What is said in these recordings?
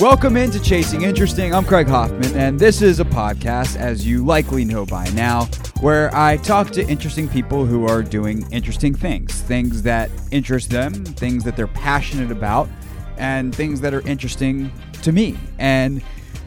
Welcome into Chasing Interesting. I'm Craig Hoffman, and this is a podcast, as you likely know by now, where I talk to interesting people who are doing interesting things things that interest them, things that they're passionate about, and things that are interesting to me. And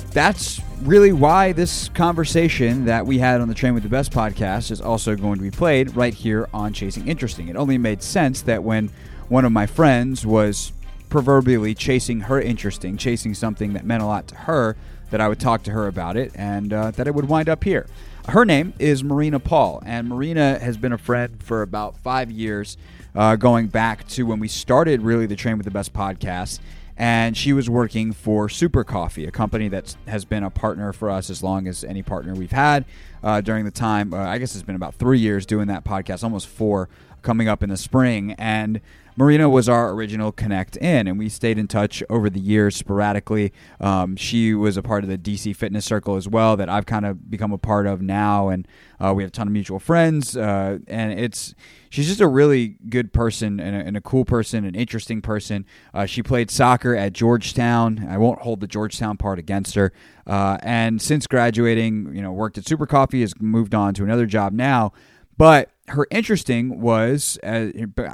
that's really why this conversation that we had on the Train with the Best podcast is also going to be played right here on Chasing Interesting. It only made sense that when one of my friends was proverbially chasing her interesting, chasing something that meant a lot to her, that I would talk to her about it and uh, that it would wind up here. Her name is Marina Paul, and Marina has been a friend for about five years, uh, going back to when we started really the Train with the Best podcast. And she was working for Super Coffee, a company that has been a partner for us as long as any partner we've had uh, during the time. Uh, I guess it's been about three years doing that podcast, almost four coming up in the spring. And Marina was our original Connect in, and we stayed in touch over the years sporadically. Um, she was a part of the DC Fitness Circle as well, that I've kind of become a part of now, and uh, we have a ton of mutual friends. Uh, and it's she's just a really good person and a, and a cool person, an interesting person. Uh, she played soccer at Georgetown. I won't hold the Georgetown part against her. Uh, and since graduating, you know, worked at Super Coffee, has moved on to another job now, but her interesting was uh,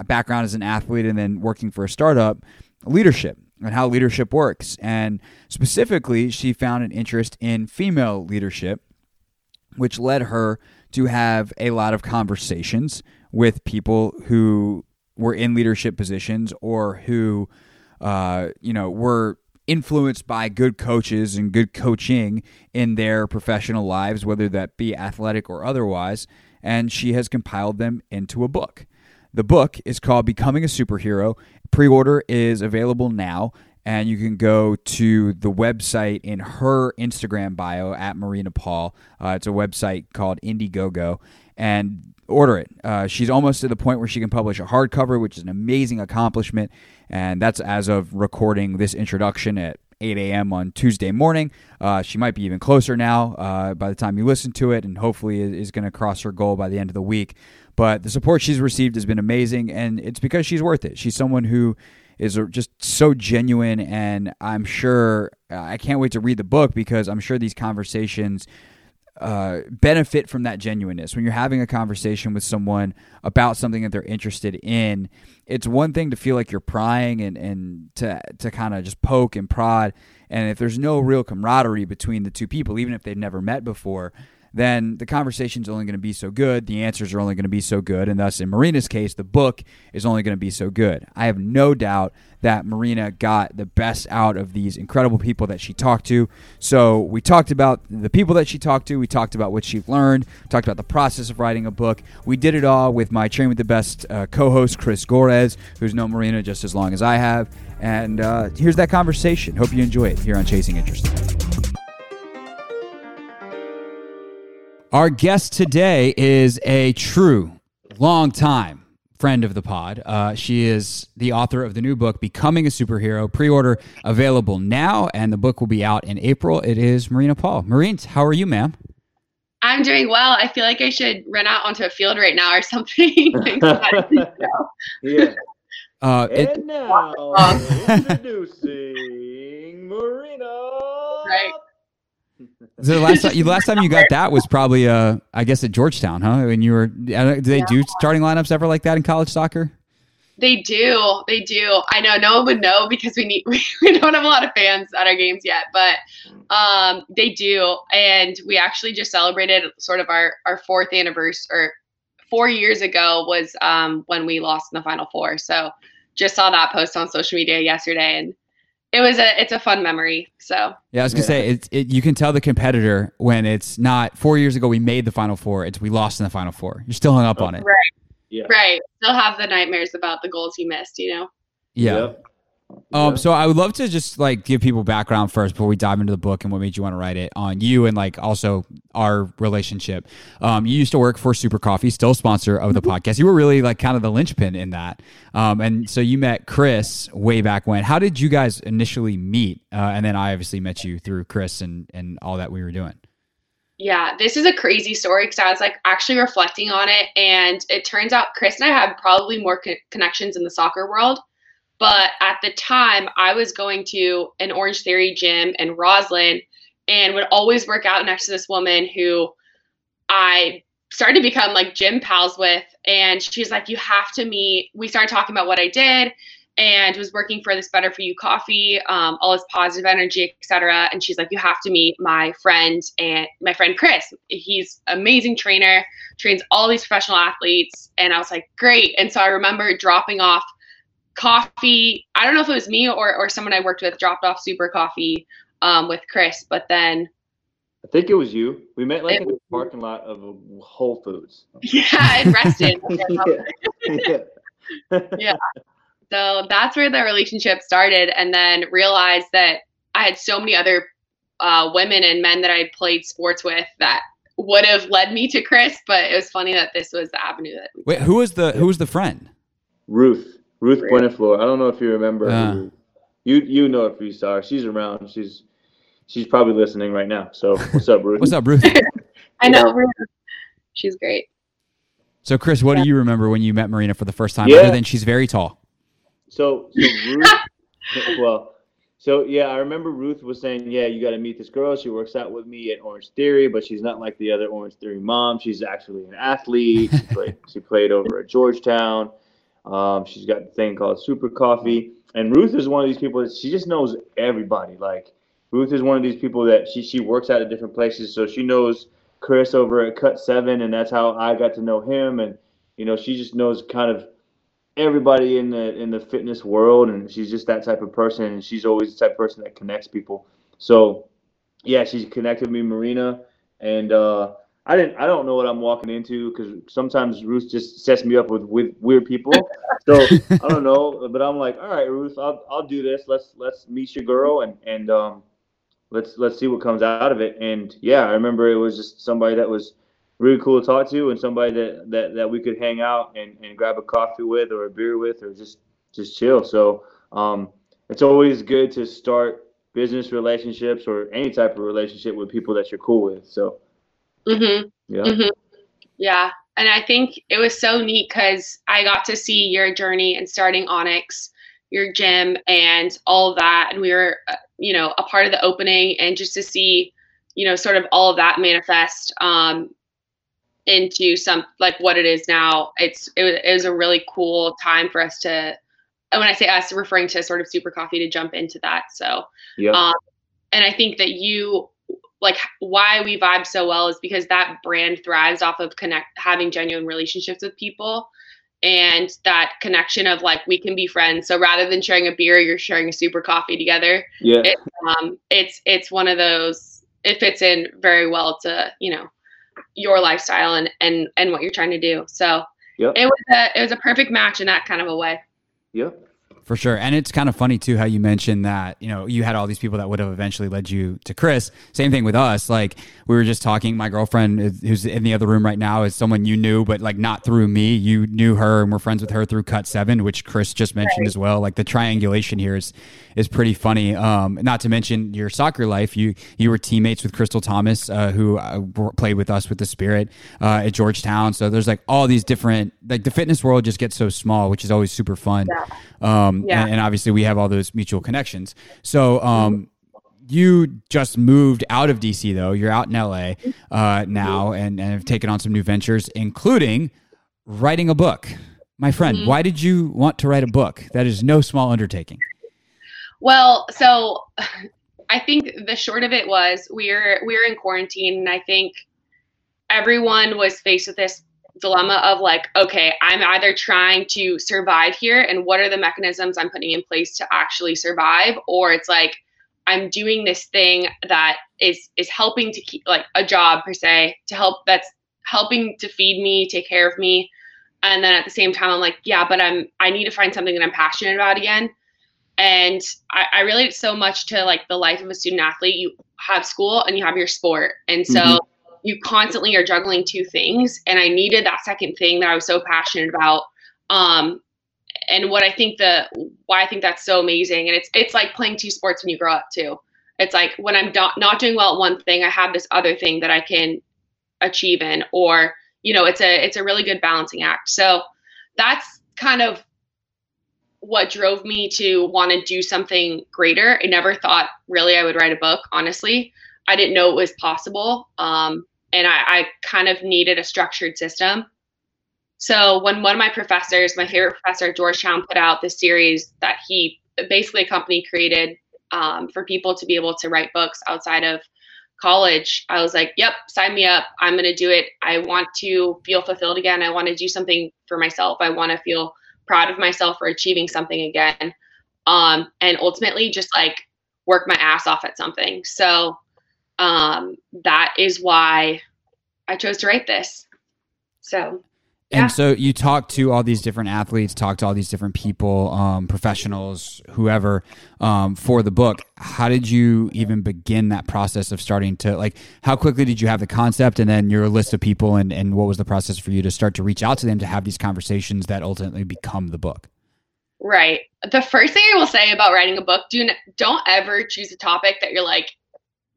background as an athlete and then working for a startup leadership and how leadership works. And specifically she found an interest in female leadership which led her to have a lot of conversations with people who were in leadership positions or who uh, you know were influenced by good coaches and good coaching in their professional lives whether that be athletic or otherwise and she has compiled them into a book. The book is called Becoming a Superhero. Pre order is available now, and you can go to the website in her Instagram bio at Marina Paul. Uh, it's a website called Indiegogo, and order it. Uh, she's almost to the point where she can publish a hardcover, which is an amazing accomplishment. And that's as of recording this introduction at 8 a.m. on Tuesday morning. Uh, she might be even closer now uh, by the time you listen to it, and hopefully is going to cross her goal by the end of the week. But the support she's received has been amazing, and it's because she's worth it. She's someone who is just so genuine, and I'm sure I can't wait to read the book because I'm sure these conversations uh, benefit from that genuineness. When you're having a conversation with someone about something that they're interested in, it's one thing to feel like you're prying and, and to, to kind of just poke and prod. And if there's no real camaraderie between the two people, even if they've never met before, then the conversation is only going to be so good. The answers are only going to be so good. And thus, in Marina's case, the book is only going to be so good. I have no doubt that Marina got the best out of these incredible people that she talked to. So, we talked about the people that she talked to. We talked about what she learned, talked about the process of writing a book. We did it all with my Train with the Best uh, co host, Chris Gorez, who's known Marina just as long as I have. And uh, here's that conversation. Hope you enjoy it here on Chasing Interesting. Our guest today is a true, long time friend of the pod. Uh, she is the author of the new book, Becoming a Superhero. Pre order available now, and the book will be out in April. It is Marina Paul. Marines, how are you, ma'am? I'm doing well. I feel like I should run out onto a field right now or something. yeah. Uh, and it, now, introducing Marina. Right. The last time you last time you got that was probably uh I guess at Georgetown, huh? When you were do they do starting lineups ever like that in college soccer? They do. They do. I know no one would know because we need we don't have a lot of fans at our games yet, but um they do. And we actually just celebrated sort of our our fourth anniversary or 4 years ago was um when we lost in the final four. So just saw that post on social media yesterday and it was a it's a fun memory. So yeah, I was gonna yeah. say it's it, you can tell the competitor when it's not four years ago we made the final four. It's we lost in the final four. You're still hung up oh, on it. Right. Yeah. Right. Still have the nightmares about the goals you missed. You know. Yeah. Yep. Um, so I would love to just like give people background first before we dive into the book and what made you want to write it on you and like also our relationship. Um, you used to work for Super Coffee, still sponsor of the mm-hmm. podcast. You were really like kind of the linchpin in that. Um, and so you met Chris way back when. How did you guys initially meet? Uh, and then I obviously met you through Chris and and all that we were doing. Yeah, this is a crazy story because I was like actually reflecting on it, and it turns out Chris and I have probably more co- connections in the soccer world But at the time, I was going to an Orange Theory gym in Rosslyn and would always work out next to this woman who I started to become like gym pals with. And she's like, You have to meet. We started talking about what I did and was working for this Better for You coffee, um, all this positive energy, etc. And she's like, You have to meet my friend and my friend Chris. He's amazing trainer, trains all these professional athletes. And I was like, Great. And so I remember dropping off coffee. I don't know if it was me or, or someone I worked with dropped off super coffee um, with Chris, but then I think it was you. We met like in the parking lot of Whole Foods. Yeah, in Reston. yeah. yeah. So that's where the relationship started, and then realized that I had so many other uh, women and men that I played sports with that would have led me to Chris, but it was funny that this was the avenue that. We Wait, who was the who was the friend? Ruth. Ruth Ruth. Buenaflor. I don't know if you remember. Uh. Ruth. You you know if you saw her. She's around. She's she's probably listening right now. So what's up, Ruth? What's up, Ruth? I know. Ruth. She's great. so, Chris, what do you remember when you met Marina for the first time? Yeah. Other than she's very tall. So, so Ruth, well, so yeah, I remember Ruth was saying, yeah, you got to meet this girl. She works out with me at Orange Theory, but she's not like the other Orange Theory mom. She's actually an athlete. She played, she played over at Georgetown. Um, she's got the thing called Super Coffee. And Ruth is one of these people that she just knows everybody. Like Ruth is one of these people that she she works out at different places, so she knows Chris over at Cut Seven, and that's how I got to know him. And you know, she just knows kind of everybody in the in the fitness world, and she's just that type of person. And she's always the type of person that connects people. So yeah, she's connected me, Marina, and uh, I didn't. I don't know what I'm walking into because sometimes Ruth just sets me up with, with weird people. So I don't know, but I'm like, all right, Ruth, I'll I'll do this. Let's let's meet your girl and and um, let's let's see what comes out of it. And yeah, I remember it was just somebody that was really cool to talk to and somebody that that, that we could hang out and, and grab a coffee with or a beer with or just just chill. So um, it's always good to start business relationships or any type of relationship with people that you're cool with. So hmm yeah. Mhm. Yeah. And I think it was so neat because I got to see your journey and starting Onyx, your gym, and all that. And we were, uh, you know, a part of the opening and just to see, you know, sort of all of that manifest um, into some like what it is now. It's, it was, it was a really cool time for us to, and when I say us, referring to sort of Super Coffee to jump into that. So, Yeah. um, and I think that you like why we vibe so well is because that brand thrives off of connect having genuine relationships with people and that connection of like we can be friends so rather than sharing a beer you're sharing a super coffee together yeah. it- um it's it's one of those it fits in very well to you know your lifestyle and and and what you're trying to do so Yep. it was a it was a perfect match in that kind of a way Yep. For sure. And it's kind of funny too how you mentioned that, you know, you had all these people that would have eventually led you to Chris. Same thing with us. Like we were just talking, my girlfriend is- who's in the other room right now is someone you knew, but like not through me. You knew her and we're friends with her through Cut Seven, which Chris just mentioned as well. Like the triangulation here is is pretty funny. Um, not to mention your soccer life. You you were teammates with Crystal Thomas, uh, who uh, played with us with the Spirit uh, at Georgetown. So there's like all these different like the fitness world just gets so small, which is always super fun. Um, Yeah. and, and obviously we have all those mutual connections. So um, you just moved out of DC though. You're out in LA uh, now and, and have taken on some new ventures, including writing a book. My friend, Mhm. why did you want to write a book? That is no small undertaking. Well, so I think the short of it was we're we're in quarantine, and I think everyone was faced with this dilemma of like, okay, I'm either trying to survive here, and what are the mechanisms I'm putting in place to actually survive, or it's like I'm doing this thing that is is helping to keep like a job per se to help that's helping to feed me, take care of me. And then at the same time, I'm like, yeah, but I'm I need to find something that I'm passionate about again. And I, I relate so much to like the life of a student athlete. You have school and you have your sport. And so Mhm. you constantly are juggling two things. And i needed that second thing that i was so passionate about. Um and what i think the why i think that's so amazing and it's it's like playing two sports when you grow up too it's like when i'm do- not doing well at one thing i have this other thing that i can achieve in or you know it's a it's a really good balancing act so that's kind of what drove me to want to do something greater. I never thought really I would write a book, honestly. I didn't know it was possible. Um, and I, I kind of needed a structured system. So when one of my professors, my favorite professor at Georgetown, put out this series that he basically a company created um, for people to be able to write books outside of college, I was like, yep, sign me up. I'm going to do it. I want to feel fulfilled again. I want to do something for myself. I want to feel proud of myself for achieving something again. Um, and ultimately just like work my ass off at something. So um, that is why I chose to write this. So and yeah. so you talk to all these different athletes, talk to all these different people, um, professionals, whoever, um, for the book. How did you even begin that process of starting to like? How quickly did you have the concept, and then your list of people, and and what was the process for you to start to reach out to them to have these conversations that ultimately become the book? Right. The first thing I will say about writing a book: do don't ever choose a topic that you're like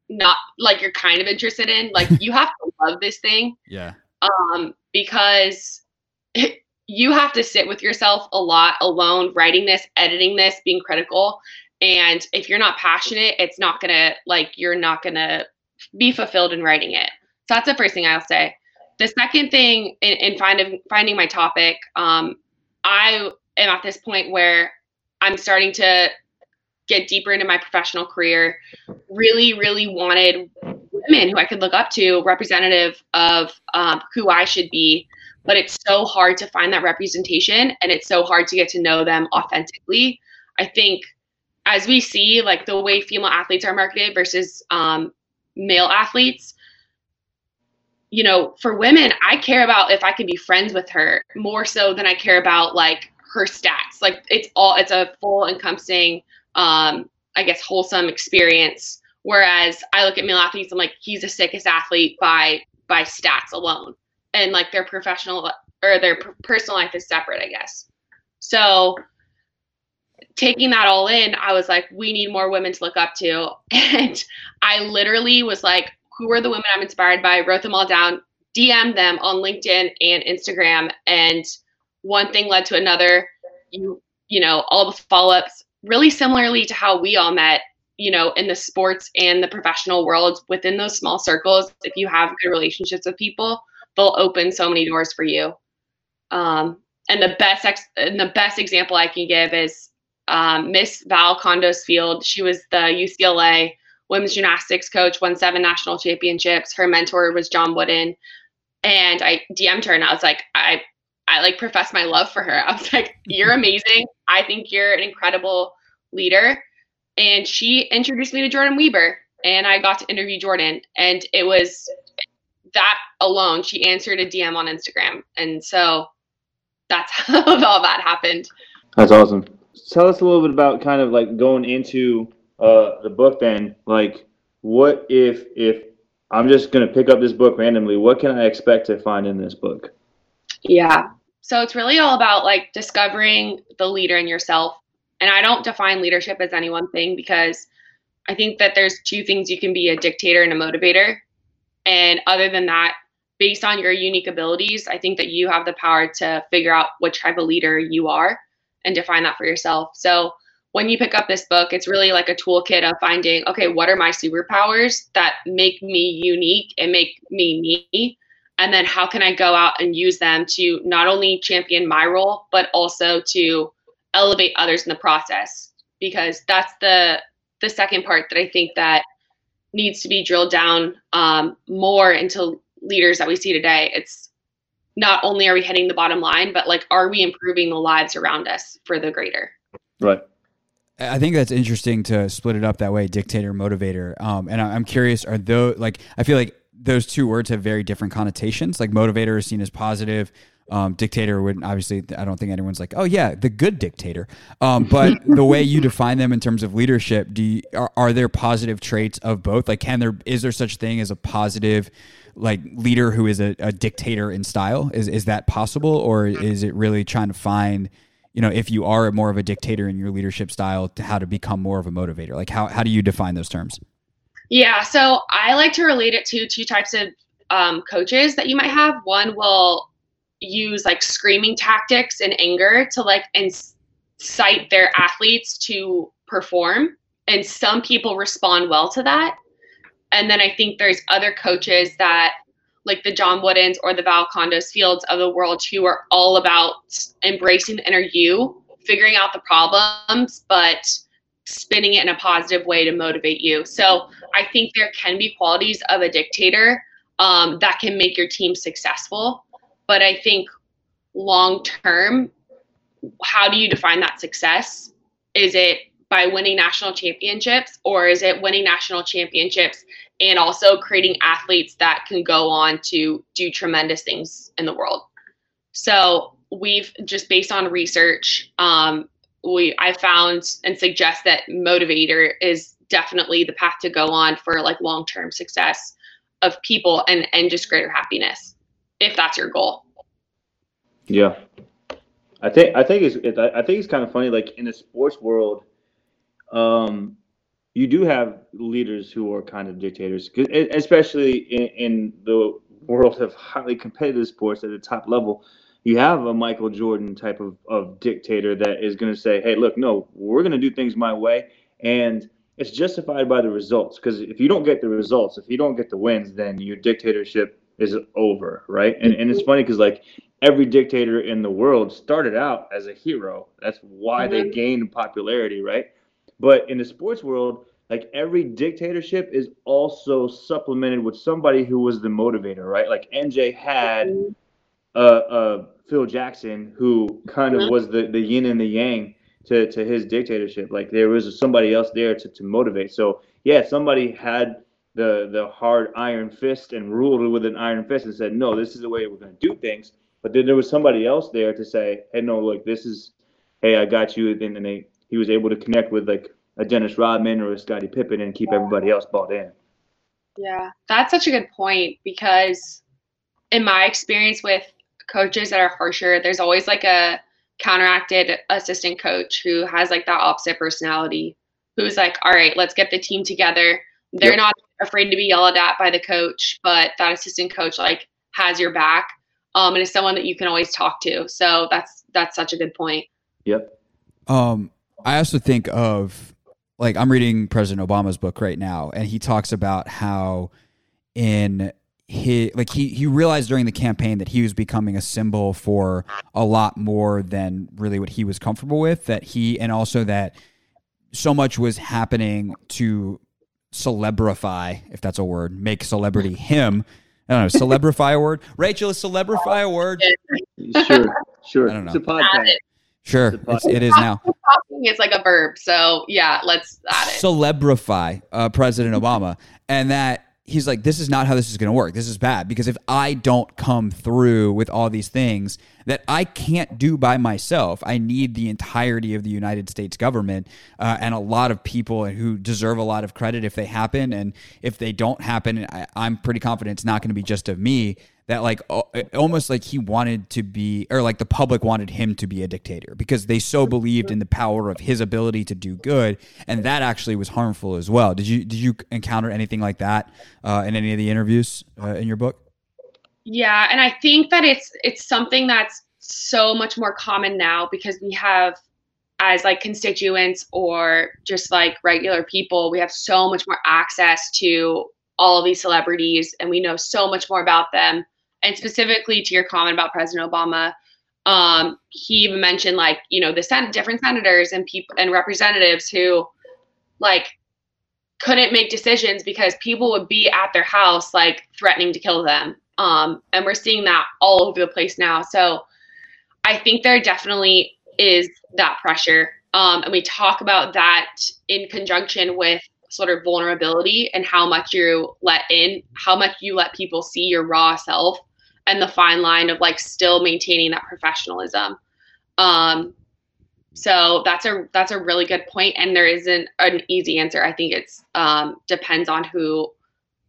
not like you're kind of interested in. Like you have to love this thing. Yeah. Um, because you have to sit with yourself a lot alone, writing this, editing this, being critical. And if you're not passionate, it's not gonna like you're not gonna be fulfilled in writing it. So that's the first thing I'll say. The second thing in, in finding finding my topic, um, I am at this point where I'm starting to get deeper into my professional career. Really, really wanted women who I could look up to, representative of um, who I should be but it's so hard to find that representation and it's so hard to get to know them authentically. I think as we see, like the way female athletes are marketed versus um, male athletes, you know, for women, I care about if I can be friends with her more so than I care about like her stats. Like it's all, it's a full encompassing, um, I guess, wholesome experience. Whereas I look at male athletes, I'm like, he's the sickest athlete by by stats alone and like their professional or their personal life is separate, I guess. So taking that all in, I was like, we need more women to look up to. And I literally was like, who are the women I'm inspired by? Wrote them all down, DM'd them on LinkedIn and Instagram. And one thing led to another. You, you know, all the follow ups, really similarly to how we all met, you know, in the sports and the professional world within those small circles. If you have good relationships with people, they'll open so many doors for you. Um, and the best ex- and the best example I can give is um, Miss Val Kondos Field. She was the UCLA women's gymnastics coach, won seven national championships. Her mentor was John Wooden, and I DM'd her and I was like, I I like professed my love for her. I was like, you're amazing. I think you're an incredible leader. And she introduced me to Jordyn Wieber, and I got to interview Jordyn, and it was that alone, she answered a DM on Instagram. And so that's how all that happened. That's awesome. Tell us a little bit about kind of like going into uh, the book then. Like, what if, if I'm just going to pick up this book randomly, what can I expect to find in this book? Yeah. So it's really all about like discovering the leader in yourself. And I don't define leadership as any one thing because I think that there's two things you can be a dictator and a motivator. And other than that, based on your unique abilities, I think that you have the power to figure out which type of leader you are and define that for yourself. So when you pick up this book, it's really like a toolkit of finding, okay, what are my superpowers that make me unique and make me me? And then how can I go out and use them to not only champion my role, but also to elevate others in the process? Because that's the the second part that I think that needs to be drilled down um, more into leaders that we see today. It's not only are we hitting the bottom line, but like, are we improving the lives around us for the greater? Right. I think that's interesting to split it up that way, dictator, motivator. Um, and I'm curious, are those like I feel like those two words have very different connotations. Like motivator is seen as positive, um, dictator would obviously, I don't think anyone's like, oh yeah, the good dictator. Um, but the way you define them in terms of leadership, do you, are, are there positive traits of both? Like, can there is there such thing as a positive like leader who is a, a dictator in style? Is is that possible, or is it really trying to find? you know, if you are more of a dictator in your leadership style, to how to become more of a motivator? Like, how, how do you define those terms? Yeah, so I like to relate it to two types of um, coaches that you might have. One will use like screaming tactics and anger to like incite their athletes to perform and some people respond well to that. And then i think there's other coaches that like the john woodens or the val Kondos fields of the world who are all about embracing the inner you figuring out the problems but spinning it in a positive way to motivate you. So i think there can be qualities of a dictator um, that can make your team successful but i think long term how do you define that success? Is it by winning national championships or is it winning national championships and also creating athletes that can go on to do tremendous things in the world? So we've just based on research um, we i found and suggest that motivator is definitely the path to go on for like long-term success of people and and just greater happiness if that's your goal yeah i think i think it's i think it's kind of funny like in the sports world um, you do have leaders who are kind of dictators, especially in, in the world of highly competitive sports at the top level. You have a Michael Jordan type of, of dictator that is going to say, hey, look, no, we're going to do things my way. And it's justified by the results. Because if you don't get the results, if you don't get the wins, then your dictatorship is over, right? And, and it's funny because, like, every dictator in the world started out as a hero. That's why they mm-hmm. gained popularity, right? But in the sports world, like every dictatorship is also supplemented with somebody who was the motivator, right? Like MJ had uh, uh, Phil Jackson, who kind of uh-huh. was the, the yin and the yang to, to his dictatorship. Like there was somebody else there to, to motivate. So yeah, somebody had the the hard iron fist and ruled with an iron fist and said, no, this is the way we're going to do things. But then there was somebody else there to say, hey, no, look, this is, hey, I got you. And, and they he was able to connect with like a Dennis Rodman or a Scottie Pippen and keep everybody else bought in. Yeah, that's such a good point because in my experience with coaches that are harsher, there's always like a counteracted assistant coach who has like that opposite personality who's like, all right, let's get the team together. They're yep. not afraid to be yelled at by the coach, but that assistant coach like has your back. Um, and is someone that you can always talk to. So that's that's such a good point. Yep. Um, I also think of like I'm reading President Obama's book right now, and he talks about how in he like he he realized during the campaign that he was becoming a symbol for a lot more than really what he was comfortable with. That he and also that so much was happening to celebrify, if that's a word, make celebrity him. I don't know, celebrify a word. Rachel, is celebrify a word? Sure, sure. I don't know. It's a podcast. Sure, it's, it is now. Talking is like a verb, so yeah, let's add it. Celebrify uh, President Obama, and that he's like, this is not how this is going to work. This is bad because if I don't come through with all these things that I can't do by myself, I need the entirety of the United States government uh, and a lot of people who deserve a lot of credit if they happen, and if they don't happen, I, I'm pretty confident it's not going to be just of me that like almost like he wanted to be or like the public wanted him to be a dictator because they so believed in the power of his ability to do good and that actually was harmful as well. Did you did you encounter anything like that uh, in any of the interviews uh, in your book yeah and i think that it's it's something that's so much more common now because we have as like constituents or just like regular people we have so much more access to all of these celebrities and we know so much more about them and specifically to your comment about President Obama, um, he even mentioned like you know the sen- different senators and people and representatives who like couldn't make decisions because people would be at their house like threatening to kill them. Um, and we're seeing that all over the place now. So I think there definitely is that pressure. Um, and we talk about that in conjunction with sort of vulnerability and how much you let in, how much you let people see your raw self and the fine line of like still maintaining that professionalism. Um, so that's a that's a really good point, and there isn't an easy answer. I think it's um, depends on who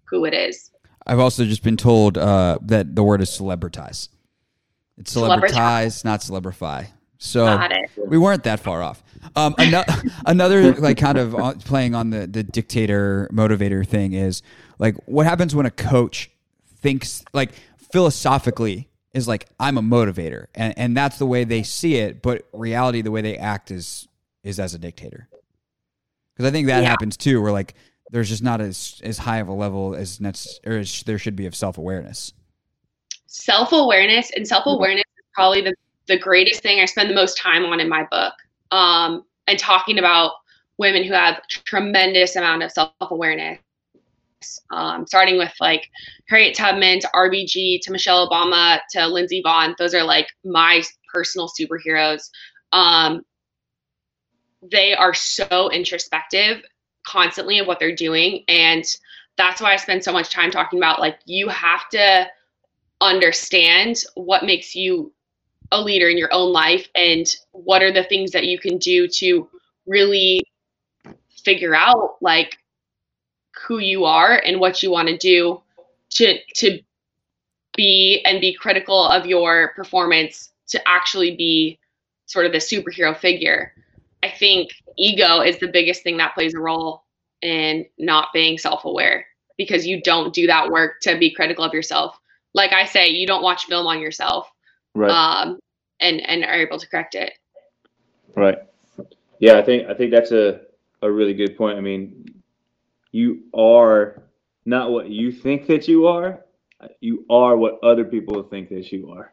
who it is. I've also just been told uh, that the word is celebritize. It's celebritize, not celebrify. So we weren't that far off. Um, another, another like kind of uh, playing on the the dictator motivator thing is like what happens when a coach thinks like philosophically is like I'm a motivator, and and that's the way they see it. But reality, the way they act is is as a dictator. Because I think that Yeah. happens too, where like there's just not as as high of a level as necess- or as there should be of self awareness. self awareness and self awareness is probably the, the greatest thing I spend the most time on in my book. Um, and talking about women who have tremendous amount of self awareness. Um, starting with like Harriet Tubman to RBG to Michelle Obama to Lindsey Vonn. Those are like my personal superheroes. Um, they are so introspective constantly of what they're doing. And that's why I spend so much time talking about like you have to understand what makes you a leader in your own life and what are the things that you can do to really figure out like who you are and what you want to do to to be and be critical of your performance to actually be sort of the superhero figure. I think ego is the biggest thing that plays a role in not being self-aware because you don't do that work to be critical of yourself like I say, you don't watch film on yourself, Right. um, and and are able to correct it. Right. Yeah, I think I think that's a, a really good point. I mean, you are not what you think that you are. You are what other people think that you are.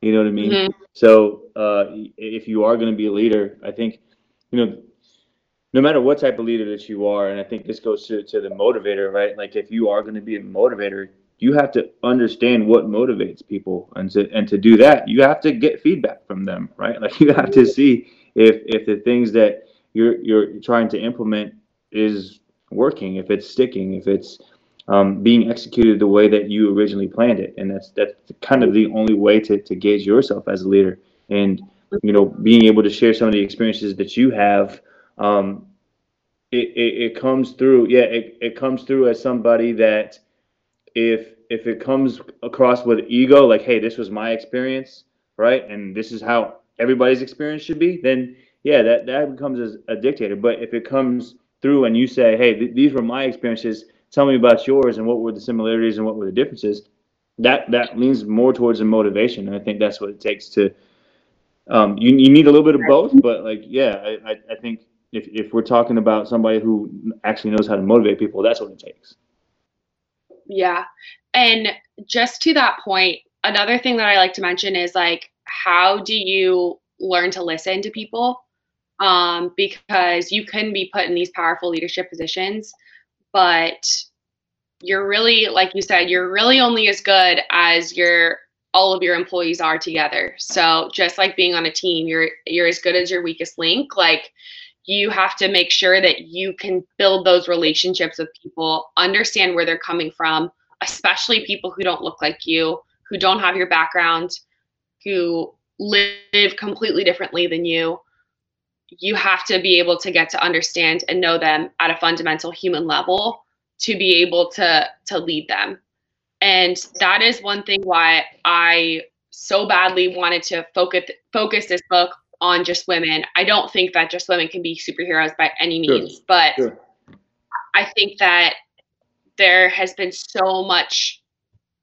You know what I mean? Mhm. So uh, if you are going to be a leader, I think you know, no matter what type of leader that you are, and I think this goes to to the motivator, right? Like if you are going to be a motivator, you have to understand what motivates people, and to and to do that, you have to get feedback from them, right? Like you have to see if if the things that you're you're trying to implement is working, if it's sticking, if it's um, being executed the way that you originally planned it, and that's that's kind of the only way to to gauge yourself as a leader, and you know being able to share some of the experiences that you have. Um, it, it, it comes through, yeah, it, it comes through as somebody that if if it comes across with ego, like, hey, this was my experience, right, and this is how everybody's experience should be, then yeah, that that becomes as a dictator. But if it comes through and you say, hey, th- these were my experiences, tell me about yours and what were the similarities and what were the differences, that that leans more towards a motivation, and I think that's what it takes to. Um, you, you need a little bit of both, but like, yeah, I, I, think if, if we're talking about somebody who actually knows how to motivate people, that's what it takes. Yeah. And just to that point, another thing that I like to mention is like, how do you learn to listen to people? Um, because you can be put in these powerful leadership positions, but you're really, like you said, you're really only as good as your all of your employees are together. So just like being on a team, you're you're as good as your weakest link. Like you have to make sure that you can build those relationships with people, understand where they're coming from, especially people who don't look like you, who don't have your background, who live completely differently than you. You have to be able to get to understand and know them at a fundamental human level to be able to to lead them. And that is one thing why I so badly wanted to focus focus this book on just women. I don't think that just women can be superheroes by any Sure. means, but Sure. I think that there has been so much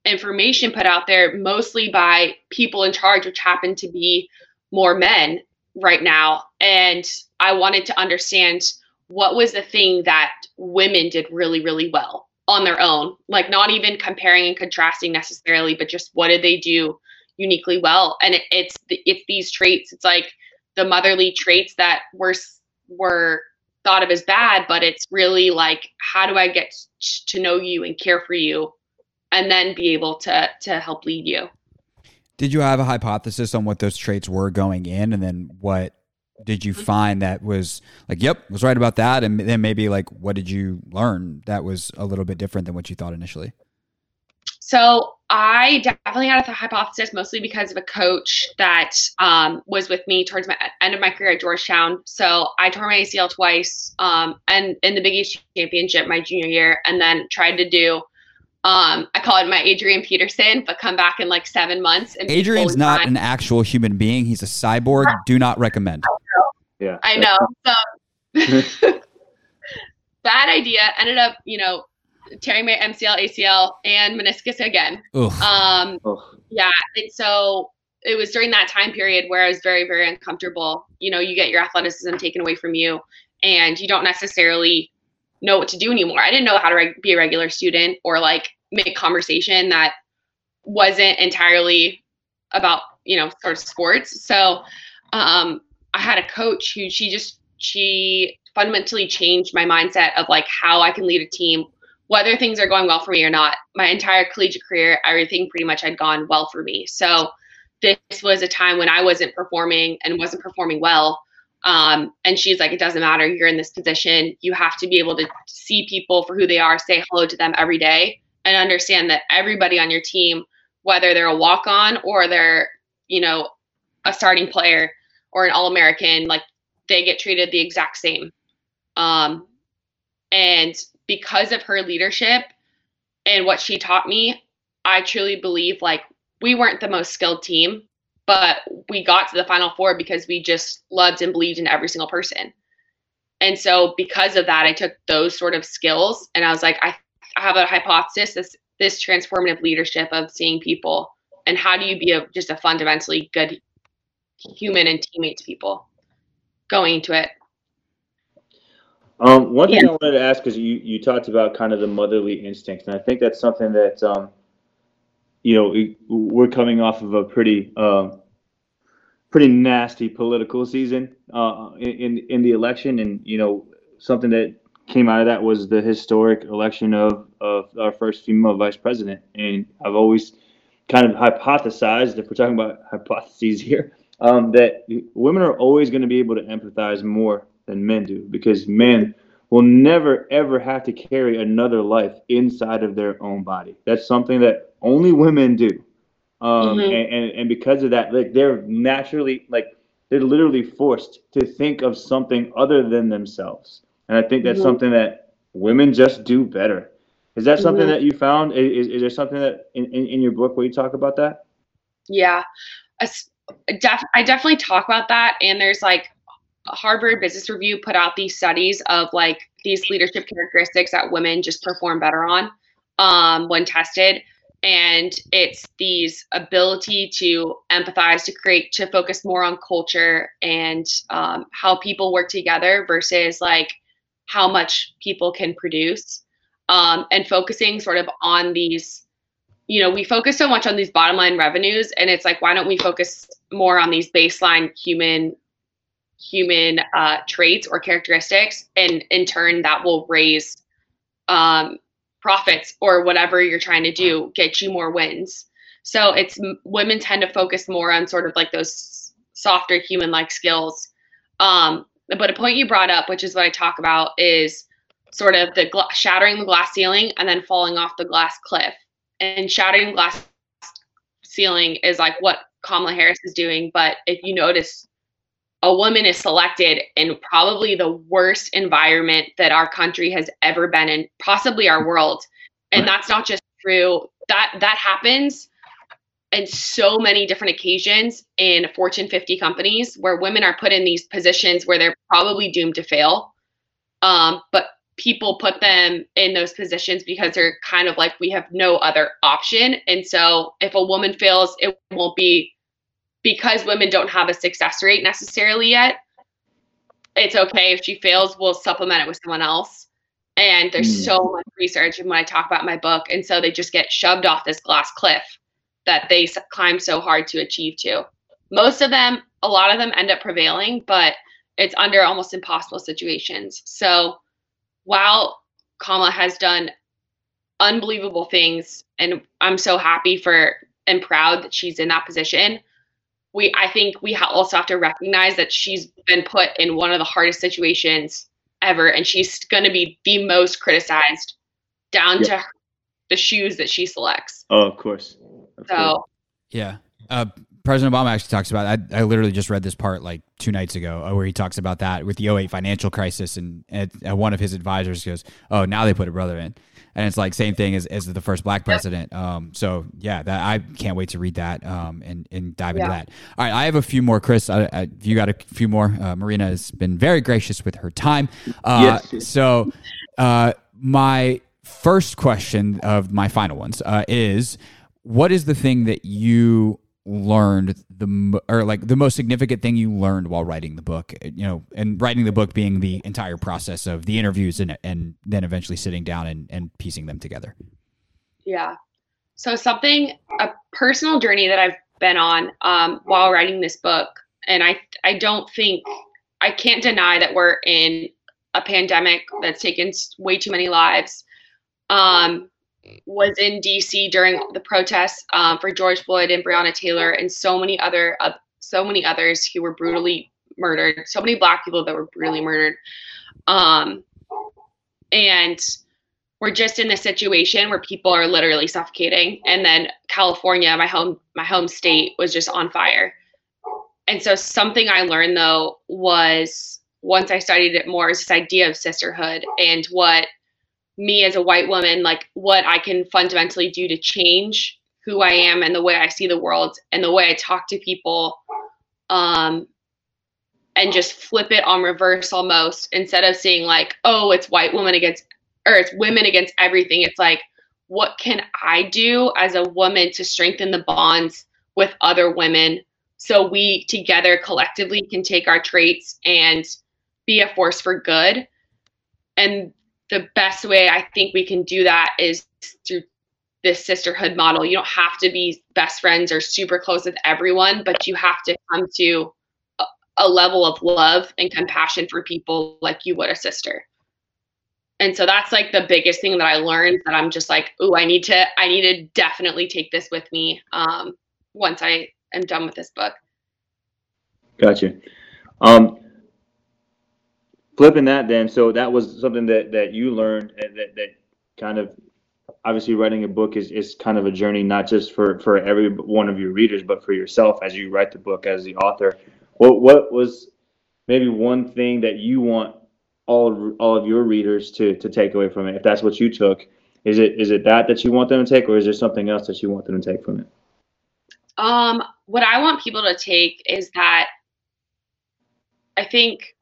information put out there, mostly by people in charge, which happen to be more men right now. And I wanted to understand what was the thing that women did really, really well on their own, like not even comparing and contrasting necessarily, but just what did they do uniquely well? And it, it's it's these traits. It's like the motherly traits that were were thought of as bad, but it's really like how do I get to know you and care for you, and then be able to to help lead you. Did you have a hypothesis on what those traits were going in, and then what did you find that was like, yep, was right about that, and then maybe like, what did you learn that was a little bit different than what you thought initially? So I definitely had a hypothesis, mostly because of a coach that um, was with me towards my end of my career at Georgetown. So I tore my ACL twice, um, and in the Big East Championship my junior year, and then tried to do. Um, I call it my Adrian Peterson, but come back in like seven months. And Adrian's not an actual human being; he's a cyborg. Do not recommend. Yeah. I know. So bad idea. Ended up, you know, tearing my MCL, ACL, and meniscus again. Oof. Um, Ugh. yeah, and so it was during that time period where I was very, very uncomfortable. You know, you get your athleticism taken away from you, and you don't necessarily know what to do anymore. I didn't know how to reg- be a regular student or like make conversation that wasn't entirely about you know sort of sports. So um, I had a coach who she just she fundamentally changed my mindset of like how I can lead a team, whether things are going well for me or not. My entire collegiate career, everything pretty much had gone well for me. So this was a time when I wasn't performing and wasn't performing well. Um, and she's like, it doesn't matter. You're in this position. You have to be able to see people for who they are, say hello to them every day, and understand that everybody on your team, whether they're a walk on or they're, you know, a starting player or an All American, like they get treated the exact same. Um, and because of her leadership and what she taught me, I truly believe like we weren't the most skilled team, but we got to the final four because we just loved and believed in every single person. And so because of that, I took those sort of skills and I was like, I, have a hypothesis, this this transformative leadership of seeing people and how do you be a just a fundamentally good human and teammates people going into it. Um, one thing Yeah. I wanted to ask because you you talked about kind of the motherly instinct, and I think that's something that um, you know we- we're coming off of a pretty um, pretty nasty political season uh, in in in the election, and you know something that came out of that was the historic election of of our first female vice president, and I've always kind of hypothesized, if we're talking about hypotheses here, um, that women are always going to be able to empathize more than men do because men will never ever have to carry another life inside of their own body. That's something that only women do. Um, Mhm. and, and, and because of that, like they're naturally, like they're literally forced to think of something other than themselves. And I think that's Mhm. something that women just do better. Is that something Mhm. that you found? Is, is there something that in, in, in your book where you talk about that? Yeah, As- def- I definitely talk about that. And there's like Harvard Business Review put out these studies of like these leadership characteristics that women just perform better on um, when tested. And it's these ability to empathize, to create, to focus more on culture and um, how people work together versus like how much people can produce, um, and focusing sort of on these you know, we focus so much on these bottom line revenues and it's like why don't we focus more on these baseline human human uh, traits or characteristics and in turn that will raise um, profits or whatever you're trying to do get you more wins. So it's women tend to focus more on sort of like those softer human like skills. Um, but a point you brought up which is what i talk about is sort of the gla- shattering the glass ceiling and then falling off the glass cliff and shattering glass ceiling is like what Kamala Harris is doing. But if you notice, a woman is selected in probably the worst environment that our country has ever been in, possibly our world. And that's not just true. That that happens in so many different occasions in Fortune 50 companies where women are put in these positions where they're probably doomed to fail. Um, but people put them in those positions because they're kind of like we have no other option. And so if a woman fails, it won't be because women don't have a success rate necessarily yet. It's okay if she fails, we'll supplement it with someone else. And there's Mm. so much research and when I talk about my book, and so they just get shoved off this glass cliff that they climb so hard to achieve to. Most of them, a lot of them end up prevailing, but it's under almost impossible situations. So while Kamala has done unbelievable things, and I'm so happy for and proud that she's in that position. We, I think, we ha- also have to recognize that she's been put in one of the hardest situations ever, and she's going to be the most criticized, down to her, the shoes that she selects. Oh, of course. Of course. So Yeah. Uh, President Obama actually talks about. I, I literally just read this part like two nights ago, uh, where he talks about that with the 08 financial crisis, and, and uh, one of his advisors goes, "Oh, now they put a brother in," and it's like same thing as, as the first black president. Um, so yeah, that I can't wait to read that um, and and dive into Yeah. that. All right, I have a few more, Chris. I, I, you got a few more. Uh, Marina has been very gracious with her time. Uh, Yes. So, uh, my first question of my final ones uh, is what is the thing that you learned the or like the most significant thing you learned while writing the book you know and writing the book being the entire process of the interviews and and then eventually sitting down and, and piecing them together. Yeah. So something a personal journey that i've been on um, while writing this book and i i don't think i can't deny that we're in a pandemic that's taken way too many lives. Um, was in DC during the protests um, for George Floyd and Breonna Taylor and so many other uh, so many others who were brutally murdered. So many Black people that were brutally murdered. Um, and we're just in this situation where people are literally suffocating. And then California, my home my home state, was just on fire. And so something I learned though was once I studied it more is this idea of sisterhood and what me as a white woman, like what I can fundamentally do to change who I am and the way I see the world and the way I talk to people. Um, and just flip it on reverse almost instead of seeing like, oh, it's white woman against or it's women against everything. It's like, what can I do as a woman to strengthen the bonds with other women so we together collectively can take our traits and be a force for good? And the best way I think we can do that is through this sisterhood model. You don't have to be best friends or super close with everyone, but you have to come to a, level of love and compassion for people like you would a sister. And so that's like the biggest thing that I learned that I'm just like, oh, I need to, I need to definitely take this with me um, once I am done with this book. Gotcha. Um, flipping that then so that was something that that you learned that that kind of obviously writing a book is is kind of a journey not just for for every one of your readers but for yourself as you write the book as the author. What what was maybe one thing that you want all all of your readers to to take away from it if that's what you took? Is it is it that that you want them to take or is there something else that you want them to take from it? Um what i want people to take is that i think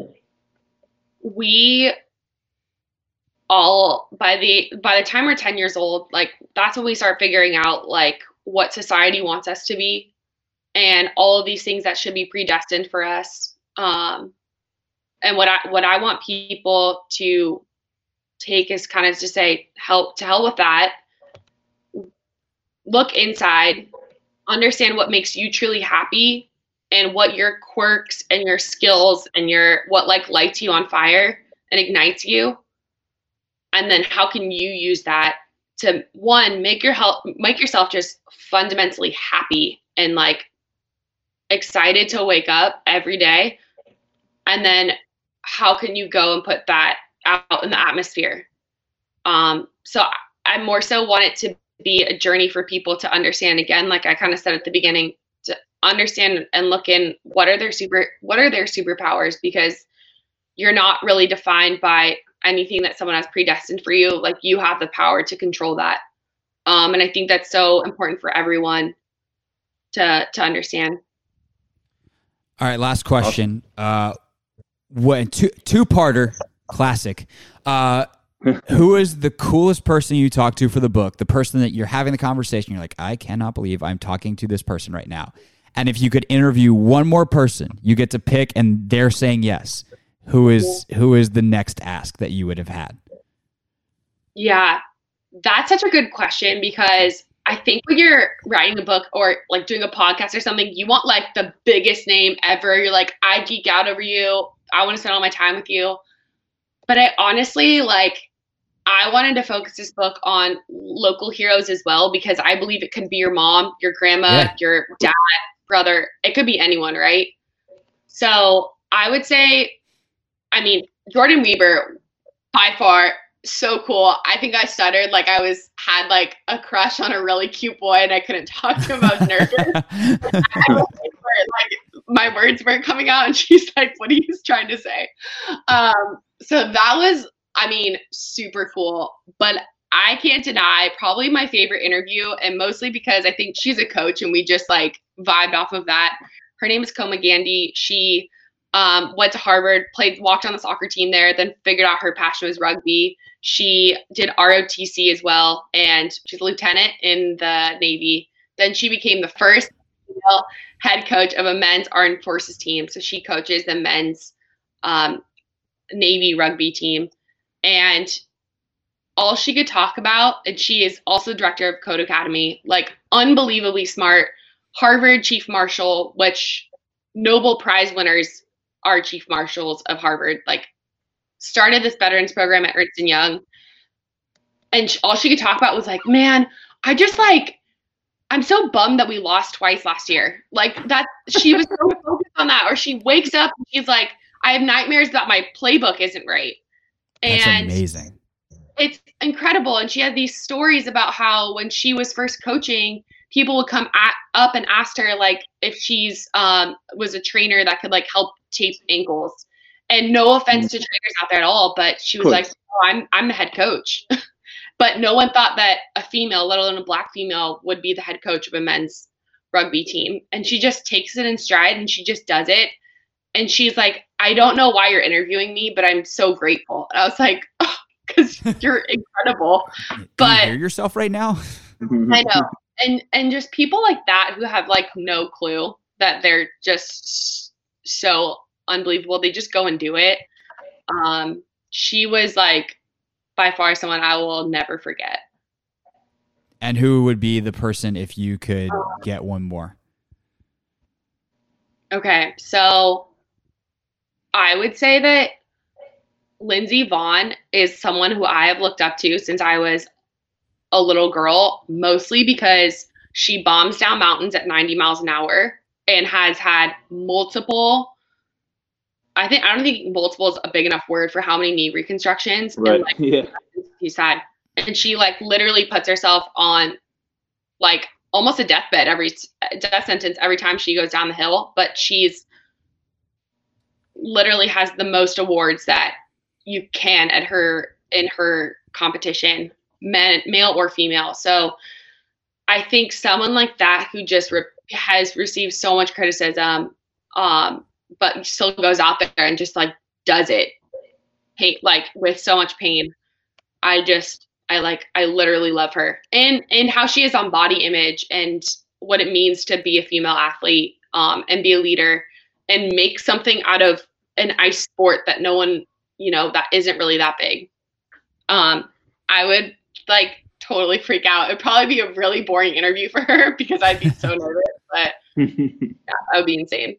we all by the by the time we're 10 years old like that's when we start figuring out like what society wants us to be and all of these things that should be predestined for us. Um and what i what i want people to take is kind of to say help to hell with that. Look inside understand what makes you truly happy and what your quirks and your skills and your what like lights you on fire and ignites you. And then how can you use that to one make your help make yourself just fundamentally happy and like excited to wake up every day? And then how can you go and put that out in the atmosphere? Um so i more so want it to be a journey for people to understand again like i kind of said at the beginning understand and look in what are their super what are their superpowers because you're not really defined by anything that someone has predestined for you. Like you have the power to control that. Um, and i think that's so important for everyone to to understand. All right last question. Uh what two two parter classic. Uh who is the coolest person you talk to for the book? The person that you're having the conversation you're like i cannot believe i'm talking to this person right now and if you could interview one more person, you get to pick, and they're saying yes. Who is who is the next ask that you would have had? Yeah, that's such a good question because I think when you're writing a book or like doing a podcast or something, you want like the biggest name ever. You're like, I geek out over you. I want to spend all my time with you. But I honestly like I wanted to focus this book on local heroes as well because I believe it could be your mom, your grandma, yeah. your dad, brother. It could be anyone, right? So I would say, I mean, Jordyn Wieber, by far, so cool. I think I stuttered like I was had like a crush on a really cute boy and I couldn't talk to him. I was nervous. like my words weren't coming out, and she's like, "What are you trying to say?" Um, so that was, I mean, super cool. But I can't deny probably my favorite interview, and mostly because I think she's a coach and we just like vibed off of that. Her name is Koma Gandhi. She um, went to Harvard, played, walked on the soccer team there, then figured out her passion was rugby. She did ROTC as well, and she's a lieutenant in the Navy. Then she became the first head coach of a men's armed forces team. So she coaches the men's um, Navy rugby team. And all she could talk about, and she is also director of Code Academy, like unbelievably smart, Harvard chief marshal, which Nobel Prize winners are chief marshals of Harvard. Like started this veterans program at Ernst and Young, and all she could talk about was like, man, I just like I'm so bummed that we lost twice last year. Like that she was so focused on that. Or she wakes up and she's like, I have nightmares that my playbook isn't right. And That's amazing. It's incredible. And she had these stories about how when she was first coaching, people would come at, up and ask her like if she's um was a trainer that could like help tape ankles. And no offense mm-hmm. to trainers out there at all, but she was like, oh, I'm I'm the head coach. But no one thought that a female, let alone a black female, would be the head coach of a men's rugby team. And she just takes it in stride and she just does it. And she's like, I don't know why you're interviewing me, but I'm so grateful. And I was like, because oh, you're incredible. but you hear yourself right now. I know. And and just people like that who have like no clue that they're just so unbelievable. They just go and do it. Um, she was like by far someone I will never forget. And who would be the person if you could get one more? Okay, so I would say that Lindsey Vonn is someone who I have looked up to since I was a little girl, mostly because she bombs down mountains at 90 miles an hour and has had multiple I think I don't think multiple is a big enough word for how many knee reconstructions. Right. And, like, yeah. He's had, and she like literally puts herself on like almost a deathbed every death sentence every time she goes down the hill. But she's literally has the most awards that you can at her in her competition, men, male or female. So I think someone like that who just re- has received so much criticism um, but still goes out there and just like does it pain like with so much pain. I just i like i literally love her. And and how she is on body image and what it means to be a female athlete um, and be a leader and make something out of an ice sport that no one you know that isn't really that big. Um i would like totally freak out it'd probably be a really boring interview for her because i'd be so nervous but yeah that would be insane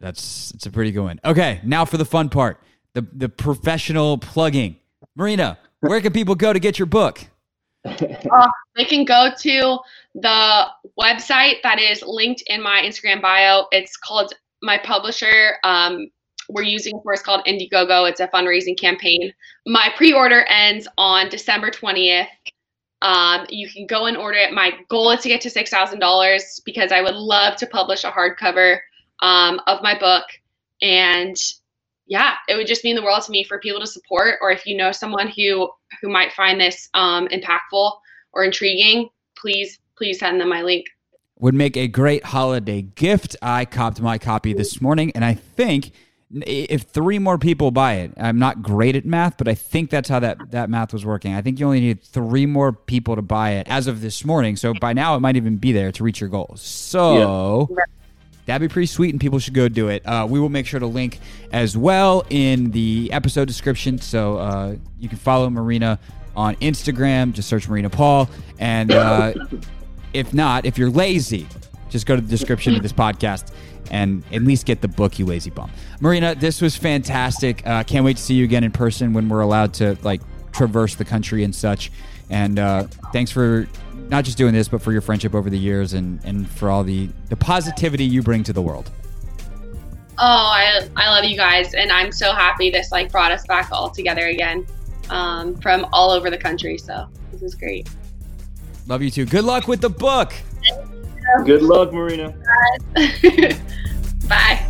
that's it's a pretty good one. Okay, now for the fun part, the the professional plugging. Marina, where can people go to get your book? Uh, they can go to the website that is linked in my Instagram bio. It's called my publisher. Um, we're using for is called Indiegogo. It's a fundraising campaign. My pre-order ends on December 20th. Um, you can go and order it. My goal is to get to six thousand dollars because I would love to publish a hardcover um, of my book. And yeah, it would just mean the world to me for people to support, or if you know someone who who might find this um, impactful or intriguing, please please send them my link. Would make a great holiday gift. I copped my copy this morning, and I think if three more people buy it, I'm not great at math, but I think that's how that, that math was working. I think you only need three more people to buy it as of this morning. So by now, it might even be there to reach your goals. So. Yeah That'd be pretty sweet, and people should go do it. Uh, we will make sure to link as well in the episode description, so uh, you can follow Marina on Instagram. Just search Marina Paul, and uh, if not, if you're lazy, just go to the description of this podcast and at least get the book, you lazy bum. Marina, this was fantastic. Uh, can't wait to see you again in person when we're allowed to like traverse the country and such. And uh, thanks for not just doing this, but for your friendship over the years and, and for all the, the positivity you bring to the world. Oh, I, I love you guys. And I'm so happy this like brought us back all together again um, from all over the country. So this is great. Love you too. Good luck with the book. Good luck, Marina. Bye. Bye.